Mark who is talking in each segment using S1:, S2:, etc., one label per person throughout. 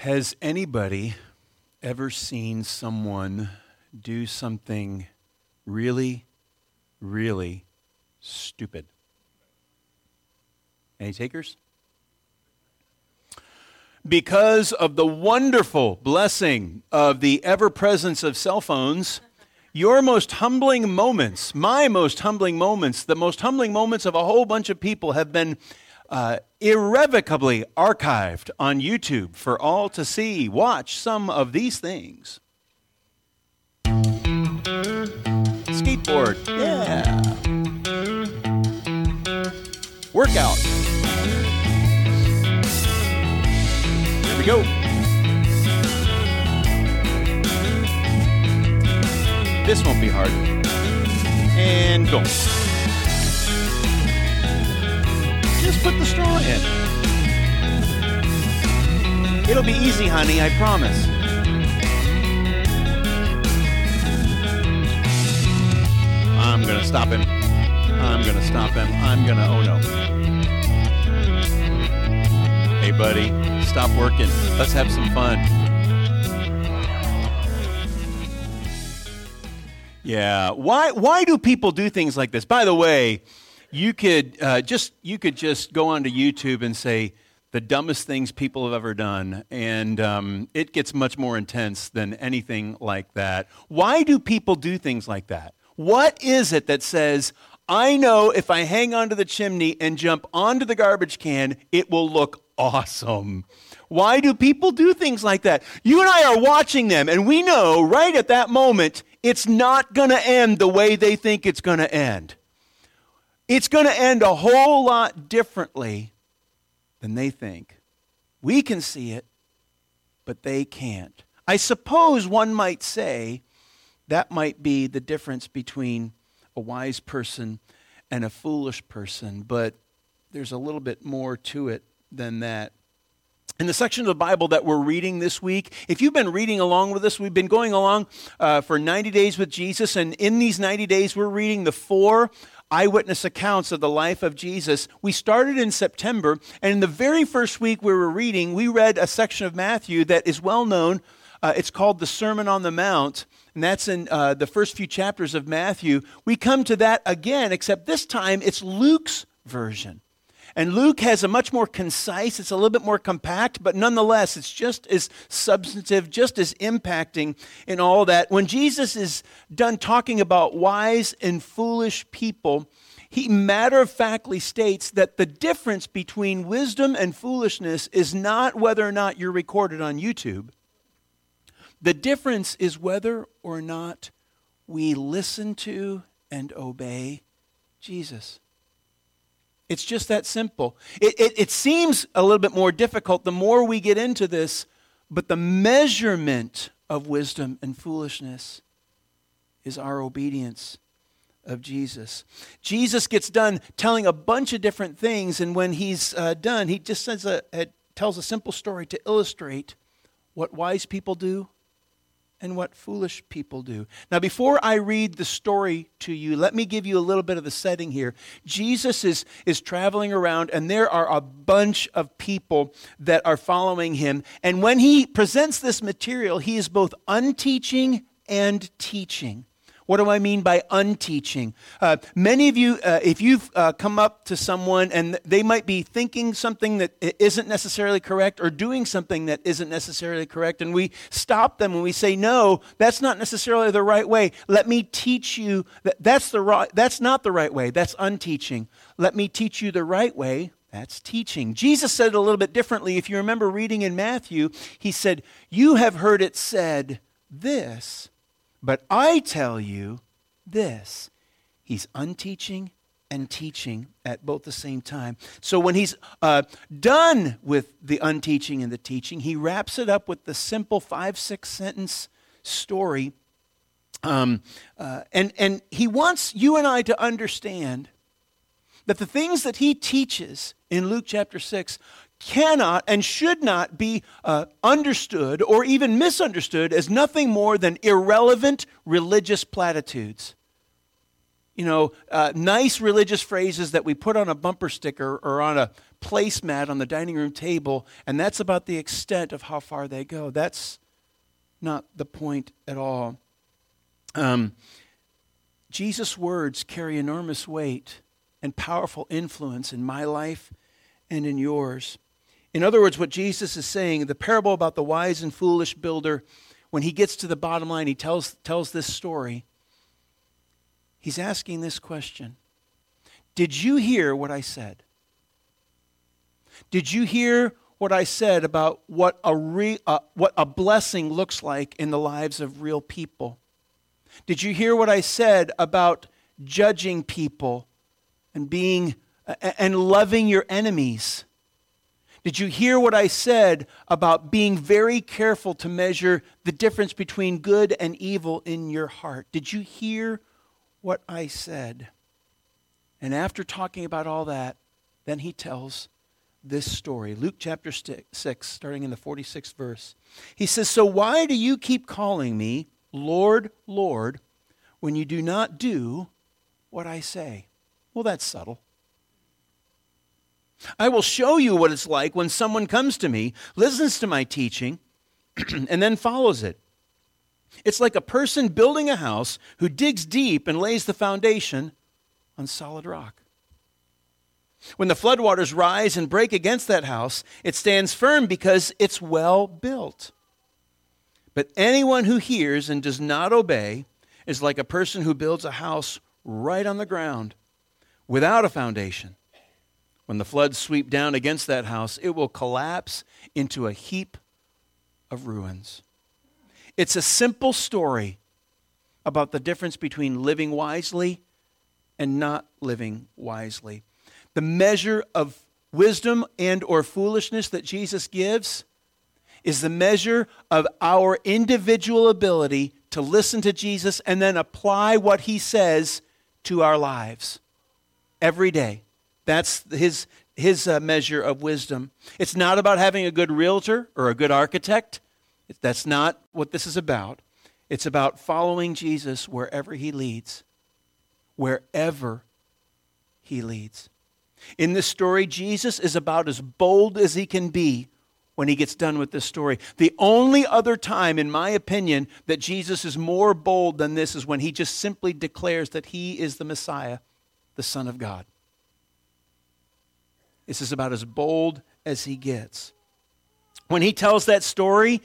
S1: Has anybody ever seen someone do something really, really stupid? Any takers? Because of the wonderful blessing of the ever presence of cell phones, your most humbling moments, my most humbling moments, the most humbling moments of a whole bunch of people have been uh, irrevocably archived on YouTube for all to see. Watch some of these things. Skateboard, yeah. Workout. Here we go. This won't be hard. And go. Just put the straw in. It'll be easy, honey, I promise. I'm gonna stop him. I'm gonna stop him. I'm gonna, oh no. Hey, buddy, stop working. Let's have some fun. Yeah. Why, why do people do things like this? By the way, you could uh, just you could just go onto YouTube and say the dumbest things people have ever done, and um, it gets much more intense than anything like that. Why do people do things like that? What is it that says I know if I hang onto the chimney and jump onto the garbage can, it will look awesome? Why do people do things like that? You and I are watching them, and we know right at that moment it's not going to end the way they think it's going to end. It's going to end a whole lot differently than they think. We can see it, but they can't. I suppose one might say that might be the difference between a wise person and a foolish person, but there's a little bit more to it than that. In the section of the Bible that we're reading this week, if you've been reading along with us, we've been going along uh, for 90 days with Jesus, and in these 90 days, we're reading the four eyewitness accounts of the life of Jesus. We started in September, and in the very first week we were reading, we read a section of Matthew that is well known. Uh, it's called the Sermon on the Mount, and that's in uh, the first few chapters of Matthew. We come to that again, except this time it's Luke's version. And Luke has a much more concise, it's a little bit more compact, but nonetheless, it's just as substantive, just as impacting in all that. When Jesus is done talking about wise and foolish people, he matter of factly states that the difference between wisdom and foolishness is not whether or not you're recorded on YouTube. The difference is whether or not we listen to and obey Jesus. It's just that simple. It, it, it, seems a little bit more difficult the more we get into this, but the measurement of wisdom and foolishness is our obedience of Jesus. Jesus gets done telling a bunch of different things, and when he's uh, done, he just says a, a, tells a simple story to illustrate what wise people do and what foolish people do. Now, before I read the story to you, let me give you a little bit of the setting here. Jesus is, is traveling around, and there are a bunch of people that are following him. And when he presents this material, he is both unteaching and teaching. What do I mean by unteaching? Uh, many of you, uh, if you've uh, come up to someone and they might be thinking something that isn't necessarily correct or doing something that isn't necessarily correct, and we stop them and we say, "No, that's not necessarily the right way. Let me teach you that that's the right. That's not the right way. That's unteaching. Let me teach you the right way." That's teaching. Jesus said it a little bit differently. If you remember reading in Matthew, he said, You have heard it said this, but I tell you this He's unteaching and teaching at both the same time. So when he's uh, done with the unteaching and the teaching, he wraps it up with the simple five, six sentence story. Um, uh, and, and he wants you and I to understand that the things that he teaches in Luke chapter 6 cannot and should not be uh, understood or even misunderstood as nothing more than irrelevant religious platitudes. You know, uh, nice religious phrases that we put on a bumper sticker or on a placemat on the dining room table, and that's about the extent of how far they go. That's not the point at all. Um, Jesus' words carry enormous weight and powerful influence in my life and in yours. In other words, what Jesus is saying, the parable about the wise and foolish builder, when he gets to the bottom line, he tells, tells this story. He's asking this question Did you hear what I said? Did you hear what I said about what a, re, uh, what a blessing looks like in the lives of real people? Did you hear what I said about judging people and being and loving your enemies? Did you hear what I said about being very careful to measure the difference between good and evil in your heart? Did you hear what I said? And after talking about all that, then he tells this story. Luke chapter 6, starting in the 46th verse. He says, So why do you keep calling me Lord, Lord, when you do not do what I say? Well, that's subtle. I will show you what it's like when someone comes to me, listens to my teaching, and then follows it. It's like a person building a house who digs deep and lays the foundation on solid rock. When the floodwaters rise and break against that house, it stands firm because it's well built. But anyone who hears and does not obey is like a person who builds a house right on the ground without a foundation. When the floods sweep down against that house, it will collapse into a heap of ruins. It's a simple story about the difference between living wisely and not living wisely the measure of wisdom and or foolishness that Jesus gives is the measure of our individual ability to listen to Jesus and then apply what he says to our lives every day. That's his, his uh, measure of wisdom. It's not about having a good realtor or a good architect. That's not what this is about. It's about following Jesus wherever he leads. Wherever he leads. In this story, Jesus is about as bold as he can be when he gets done with this story. The only other time, in my opinion, that Jesus is more bold than this is when he just simply declares that he is the Messiah, the Son of God. This is about as bold as he gets. When he tells that story,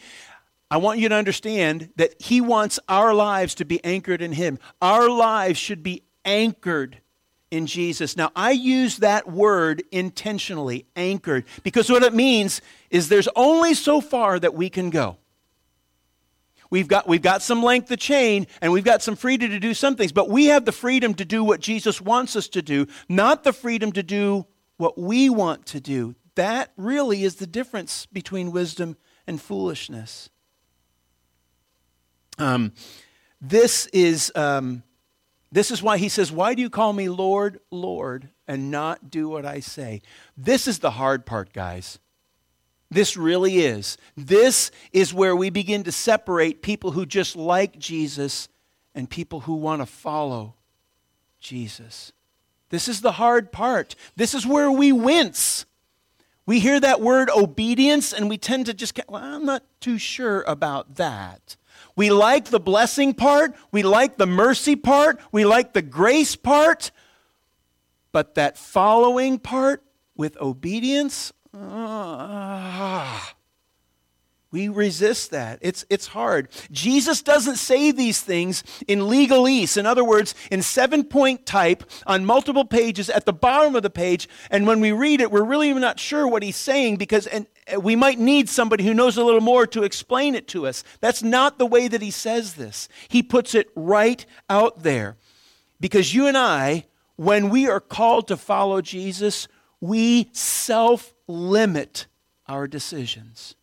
S1: I want you to understand that he wants our lives to be anchored in him. Our lives should be anchored in Jesus. Now, I use that word intentionally, anchored, because what it means is there's only so far that we can go. We've got, we've got some length of chain and we've got some freedom to do some things, but we have the freedom to do what Jesus wants us to do, not the freedom to do what we want to do. That really is the difference between wisdom and foolishness. Um, this is. Um, this is why he says, Why do you call me Lord, Lord, and not do what I say? This is the hard part, guys. This really is. This is where we begin to separate people who just like Jesus and people who want to follow Jesus. This is the hard part. This is where we wince. We hear that word obedience and we tend to just, well, I'm not too sure about that. We like the blessing part, we like the mercy part, we like the grace part, but that following part with obedience, uh, we resist that. It's, it's hard. Jesus doesn't say these things in legalese. In other words, in seven point type on multiple pages at the bottom of the page. And when we read it, we're really not sure what he's saying because and uh, we might need somebody who knows a little more to explain it to us. That's not the way that he says this. He puts it right out there. Because you and I, when we are called to follow Jesus, we self limit our decisions.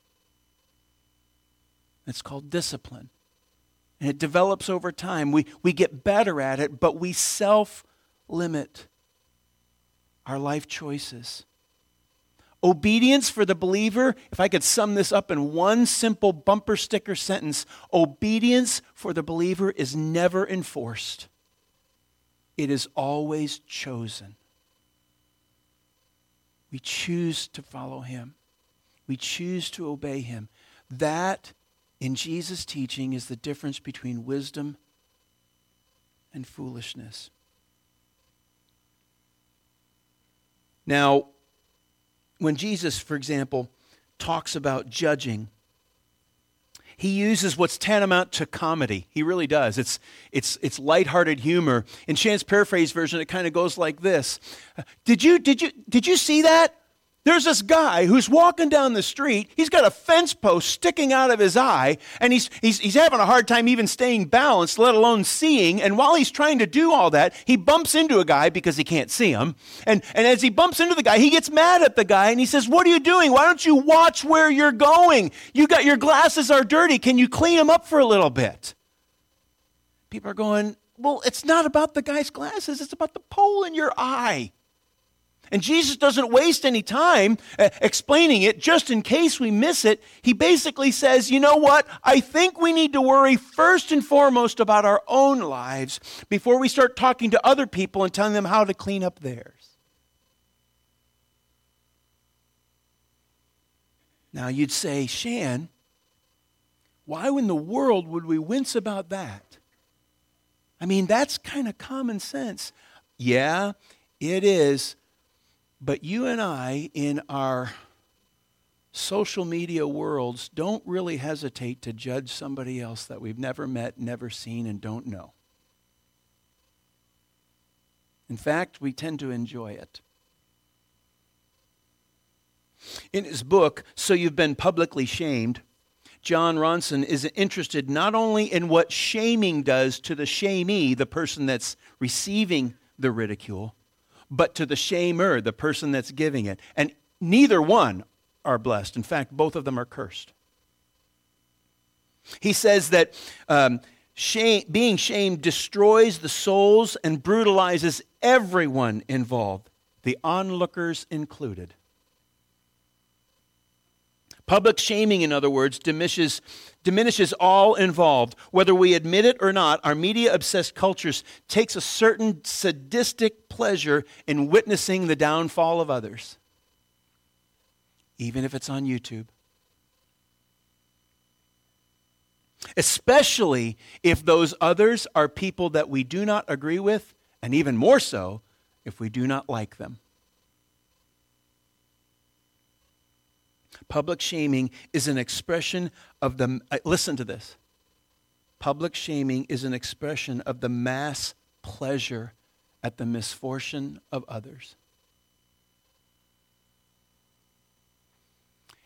S1: It's called discipline. And it develops over time. We, we get better at it, but we self limit our life choices. Obedience for the believer, if I could sum this up in one simple bumper sticker sentence obedience for the believer is never enforced, it is always chosen. We choose to follow him. We choose to obey him. That, in Jesus' teaching, is the difference between wisdom and foolishness. Now, when Jesus, for example, talks about judging, he uses what's tantamount to comedy. He really does. It's, it's, it's lighthearted humor. In Shan's paraphrase version, it kind of goes like this uh, Did you, did, you, did you see that? There's this guy who's walking down the street. He's got a fence post sticking out of his eye, and he's, he's, he's having a hard time even staying balanced, let alone seeing. And while he's trying to do all that, he bumps into a guy because he can't see him. And, and as he bumps into the guy, he gets mad at the guy and he says, What are you doing? Why don't you watch where you're going? You got your glasses are dirty. Can you clean them up for a little bit? People are going, Well, it's not about the guy's glasses, it's about the pole in your eye. And Jesus doesn't waste any time uh, explaining it just in case we miss it. He basically says, you know what? I think we need to worry first and foremost about our own lives before we start talking to other people and telling them how to clean up theirs. Now you'd say, Shan, why in the world would we wince about that? I mean, that's kind of common sense. Yeah, it is but you and I, in our social media worlds, don't really hesitate to judge somebody else that we've never met, never seen, and don't know. In fact, we tend to enjoy it. In his book, So You've Been Publicly Shamed, Jon Ronson is interested not only in what shaming does to the shamee, the person that's receiving the ridicule, but to the shamer, the person that's giving it. And neither one are blessed. In fact, both of them are cursed. He says that um, shame, being shamed destroys the souls and brutalizes everyone involved, the onlookers included. Public shaming, in other words, diminishes, diminishes all involved. Whether we admit it or not, our media obsessed cultures takes a certain sadistic pleasure in witnessing the downfall of others, even if it's on YouTube. Especially if those others are people that we do not agree with, and even more so if we do not like them. Public shaming is an expression of the, uh, listen to this. Public shaming is an expression of the mass pleasure at the misfortune of others.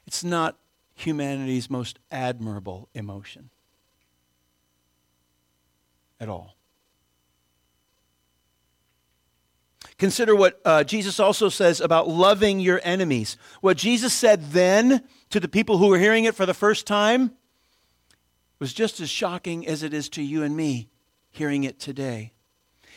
S1: It's not humanity's most admirable emotion at all. Consider what uh, Jesus also says about loving your enemies. What Jesus said then to the people who were hearing it for the first time was just as shocking as it is to you and me hearing it today.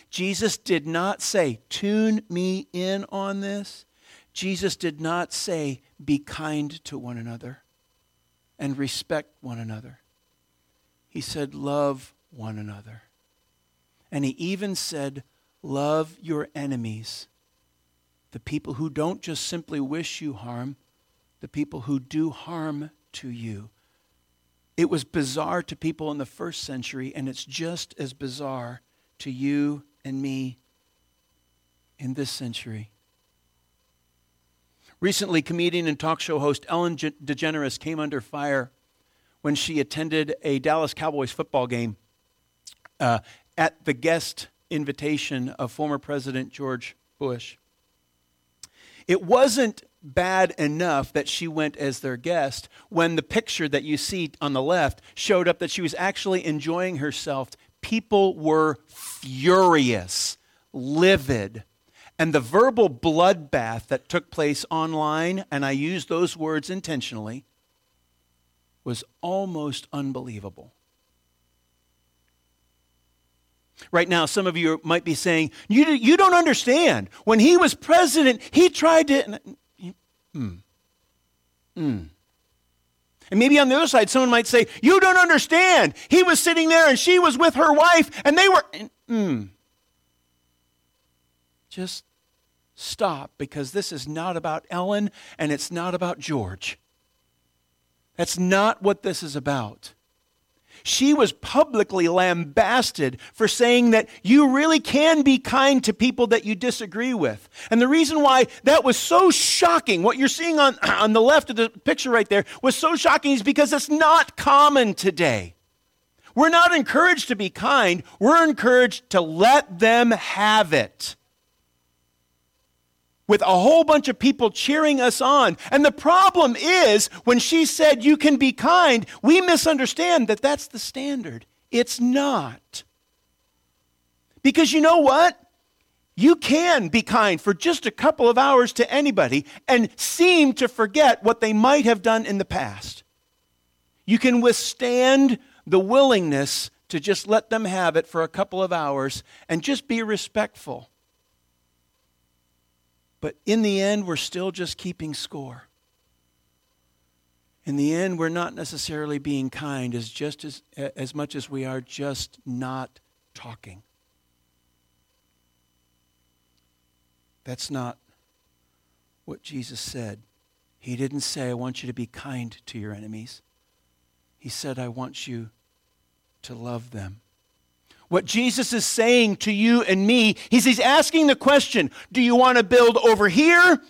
S1: Jesus did not say, Tune me in on this. Jesus did not say, Be kind to one another and respect one another. He said, Love one another. And he even said, Love your enemies, the people who don't just simply wish you harm, the people who do harm to you. It was bizarre to people in the first century, and it's just as bizarre to you and me in this century. Recently, comedian and talk show host Ellen DeGeneres came under fire when she attended a Dallas Cowboys football game uh, at the guest invitation of former President George Bush. It wasn't bad enough that she went as their guest when the picture that you see on the left showed up that she was actually enjoying herself. People were furious, livid. And the verbal bloodbath that took place online, and I use those words intentionally, was almost unbelievable. Right now, some of you might be saying, You, you don't understand. When he was president, he tried to. Hmm. Hmm. And maybe on the other side, someone might say, You don't understand. He was sitting there and she was with her wife and they were. Hmm. Just stop because this is not about Ellen and it's not about George. That's not what this is about. She was publicly lambasted for saying that you really can be kind to people that you disagree with. And the reason why that was so shocking, what you're seeing on, on the left of the picture right there, was so shocking is because it's not common today. We're not encouraged to be kind, we're encouraged to let them have it with a whole bunch of people cheering us on. And the problem is, when she said, You can be kind, we misunderstand that that's the standard. It's not. Because you know what? You can be kind for just a couple of hours to anybody and seem to forget what they might have done in the past. You can withstand the willingness to just let them have it for a couple of hours and just be respectful. But in the end, we're still just keeping score. In the end, we're not necessarily being kind as just as, as much as we are just not talking. That's not what Jesus said. He didn't say, I want you to be kind to your enemies. He said, I want you to love them. What Jesus is saying to you and me, he's, he's asking the question do you want to build over here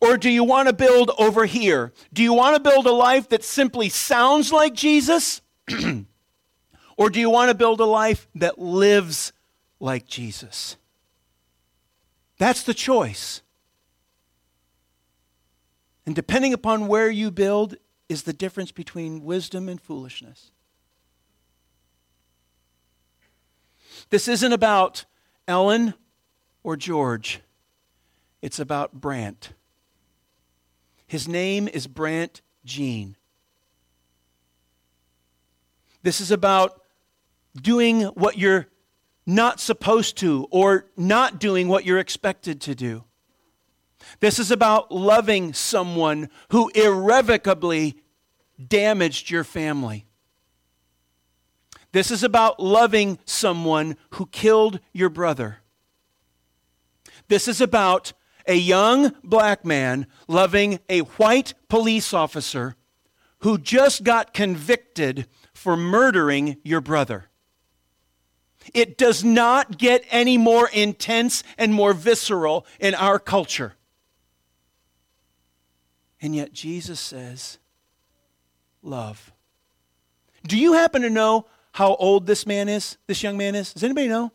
S1: or do you want to build over here? Do you want to build a life that simply sounds like Jesus? or do you want to build a life that lives like Jesus? That's the choice. And depending upon where you build is the difference between wisdom and foolishness. This isn't about Ellen or George, it's about Brandt. His name is Brandt Jean. This is about doing what you're not supposed to or not doing what you're expected to do. This is about loving someone who irrevocably damaged your family. This is about loving someone who killed your brother. This is about a young black man loving a white police officer who just got convicted for murdering your brother. It does not get any more intense and more visceral in our culture. And yet Jesus says, love. Do you happen to know how old this man is, this young man is? Does anybody know?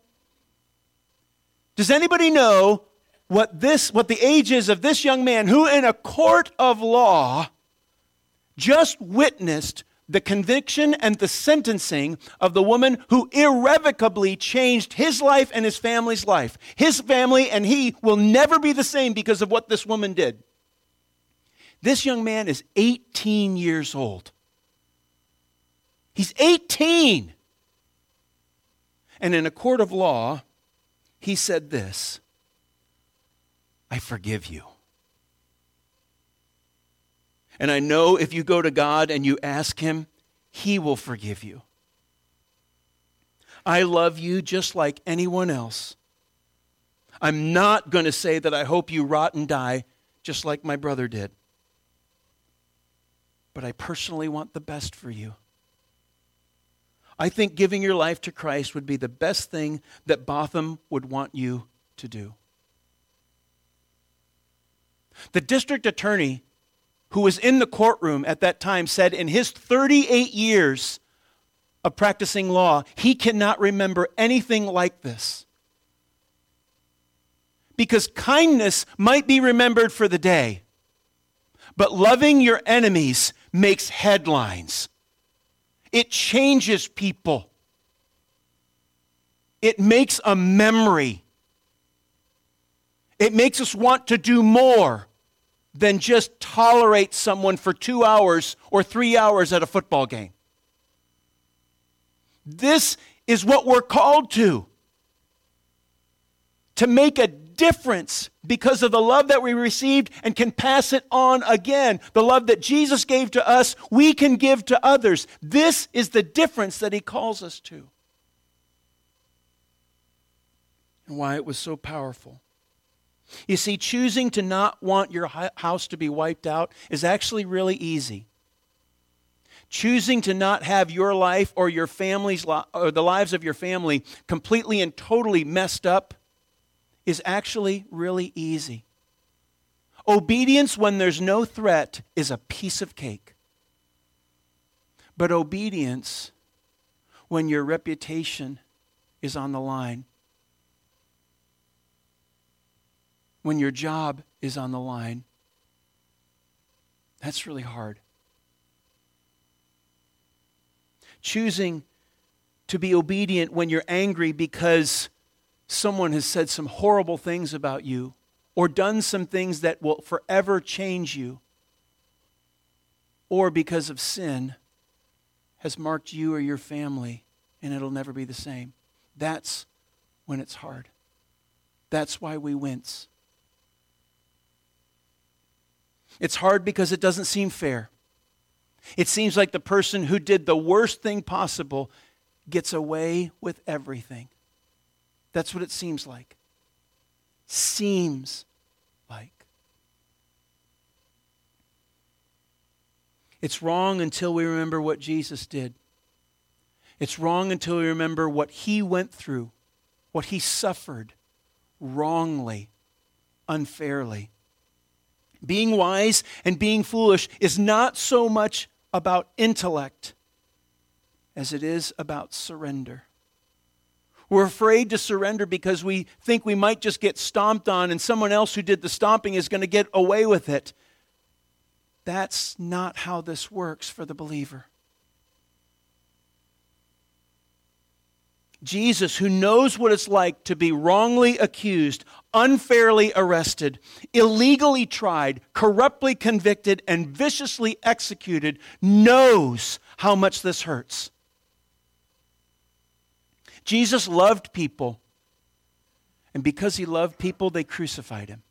S1: Does anybody know what this what the age is of this young man who in a court of law just witnessed the conviction and the sentencing of the woman who irrevocably changed his life and his family's life. His family and he will never be the same because of what this woman did. This young man is 18 years old. He's 18. And in a court of law, he said this I forgive you. And I know if you go to God and you ask Him, He will forgive you. I love you just like anyone else. I'm not going to say that I hope you rot and die just like my brother did. But I personally want the best for you. I think giving your life to Christ would be the best thing that Botham would want you to do. The district attorney who was in the courtroom at that time said in his 38 years of practicing law, he cannot remember anything like this. Because kindness might be remembered for the day, but loving your enemies makes headlines. It changes people. It makes a memory. It makes us want to do more than just tolerate someone for two hours or three hours at a football game. This is what we're called to to make a difference because of the love that we received and can pass it on again. The love that Jesus gave to us, we can give to others. This is the difference that he calls us to. And why it was so powerful. You see, choosing to not want your house to be wiped out is actually really easy. Choosing to not have your life or your family's li- or the lives of your family completely and totally messed up is actually really easy. Obedience when there's no threat is a piece of cake. But obedience when your reputation is on the line, when your job is on the line, that's really hard. Choosing to be obedient when you're angry because someone has said some horrible things about you or done some things that will forever change you, or because of sin has marked you or your family and it'll never be the same. That's when it's hard. That's why we wince. It's hard because it doesn't seem fair. It seems like the person who did the worst thing possible gets away with everything. That's what it seems like. Seems like. It's wrong until we remember what Jesus did. It's wrong until we remember what he went through, what he suffered wrongly, unfairly. Being wise and being foolish is not so much about intellect as it is about surrender. We're afraid to surrender because we think we might just get stomped on and someone else who did the stomping is going to get away with it. That's not how this works for the believer. Jesus, who knows what it's like to be wrongly accused, unfairly arrested, illegally tried, corruptly convicted, and viciously executed, knows how much this hurts. Jesus loved people, and because he loved people, they crucified him.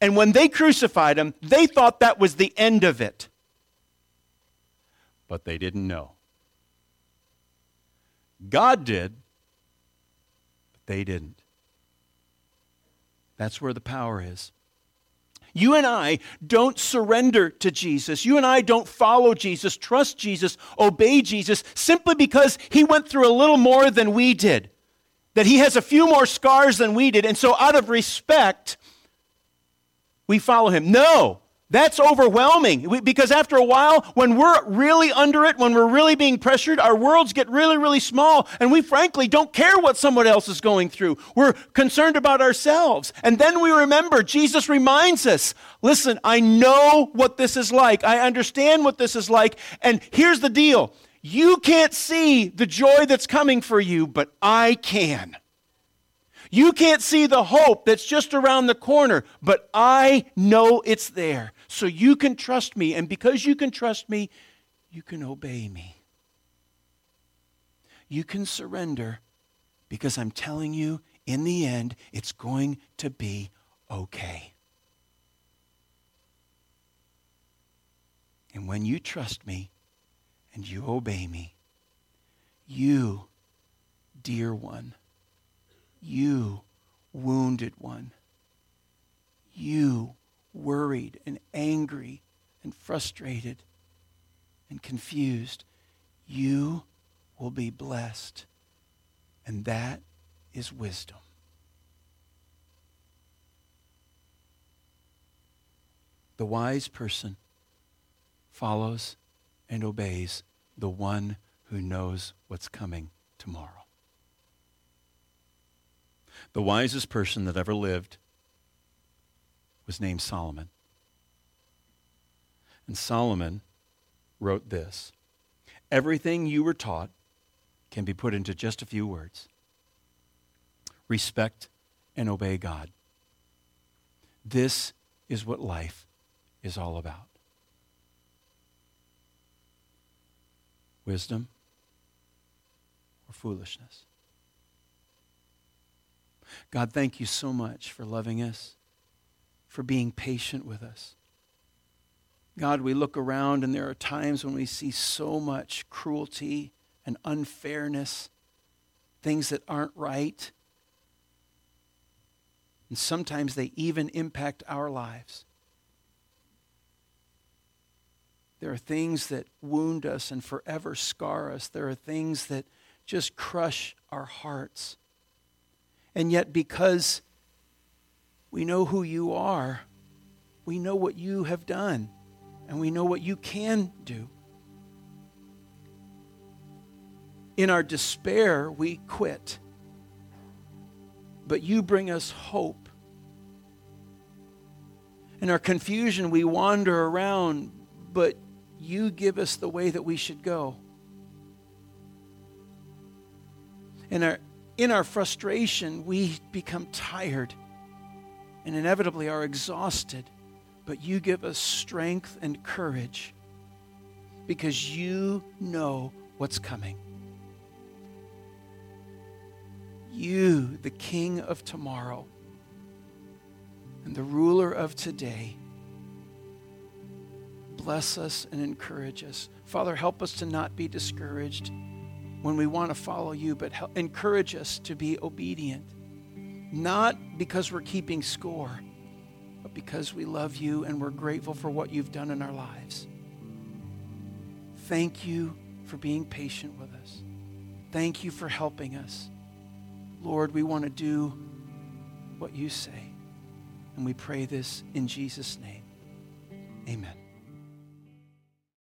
S1: And when they crucified him, they thought that was the end of it. But they didn't know. God did, but they didn't. That's where the power is. You and I don't surrender to Jesus. You and I don't follow Jesus, trust Jesus, obey Jesus simply because he went through a little more than we did. That he has a few more scars than we did. And so, out of respect, we follow him. No, that's overwhelming because after a while, when we're really under it, when we're really being pressured, our worlds get really, really small, and we frankly don't care what someone else is going through. We're concerned about ourselves. And then we remember, Jesus reminds us listen, I know what this is like, I understand what this is like, and here's the deal you can't see the joy that's coming for you, but I can. You can't see the hope that's just around the corner, but I know it's there. So you can trust me. And because you can trust me, you can obey me. You can surrender because I'm telling you, in the end, it's going to be okay. And when you trust me and you obey me, you, dear one, you, wounded one, you, worried and angry and frustrated and confused, you will be blessed. And that is wisdom. The wise person follows and obeys the one who knows what's coming tomorrow. The wisest person that ever lived was named Solomon. And Solomon wrote this Everything you were taught can be put into just a few words respect and obey God. This is what life is all about. Wisdom or foolishness. God, thank you so much for loving us for being patient with us. God, we look around and there are times when we see so much cruelty and unfairness, things that aren't right. And sometimes they even impact our lives. There are things that wound us and forever scar us. There are things that just crush our hearts. And yet, because we know who you are, we know what you have done, and we know what you can do. In our despair, we quit. But you bring us hope. In our confusion, we wander around, but you give us the way that we should go. In our, in our frustration, we become tired and inevitably are exhausted, but you give us strength and courage because you know what's coming. You, the King of tomorrow and the ruler of today, bless us and encourage us. Father, help us to not be discouraged when we want to follow you, but help, encourage us to be obedient. Not because we're keeping score, but because we love you and we're grateful for what you've done in our lives. Thank you for being patient with us. Thank you for helping us. Lord, we want to do what you say. And we pray this in Jesus' name. Amen.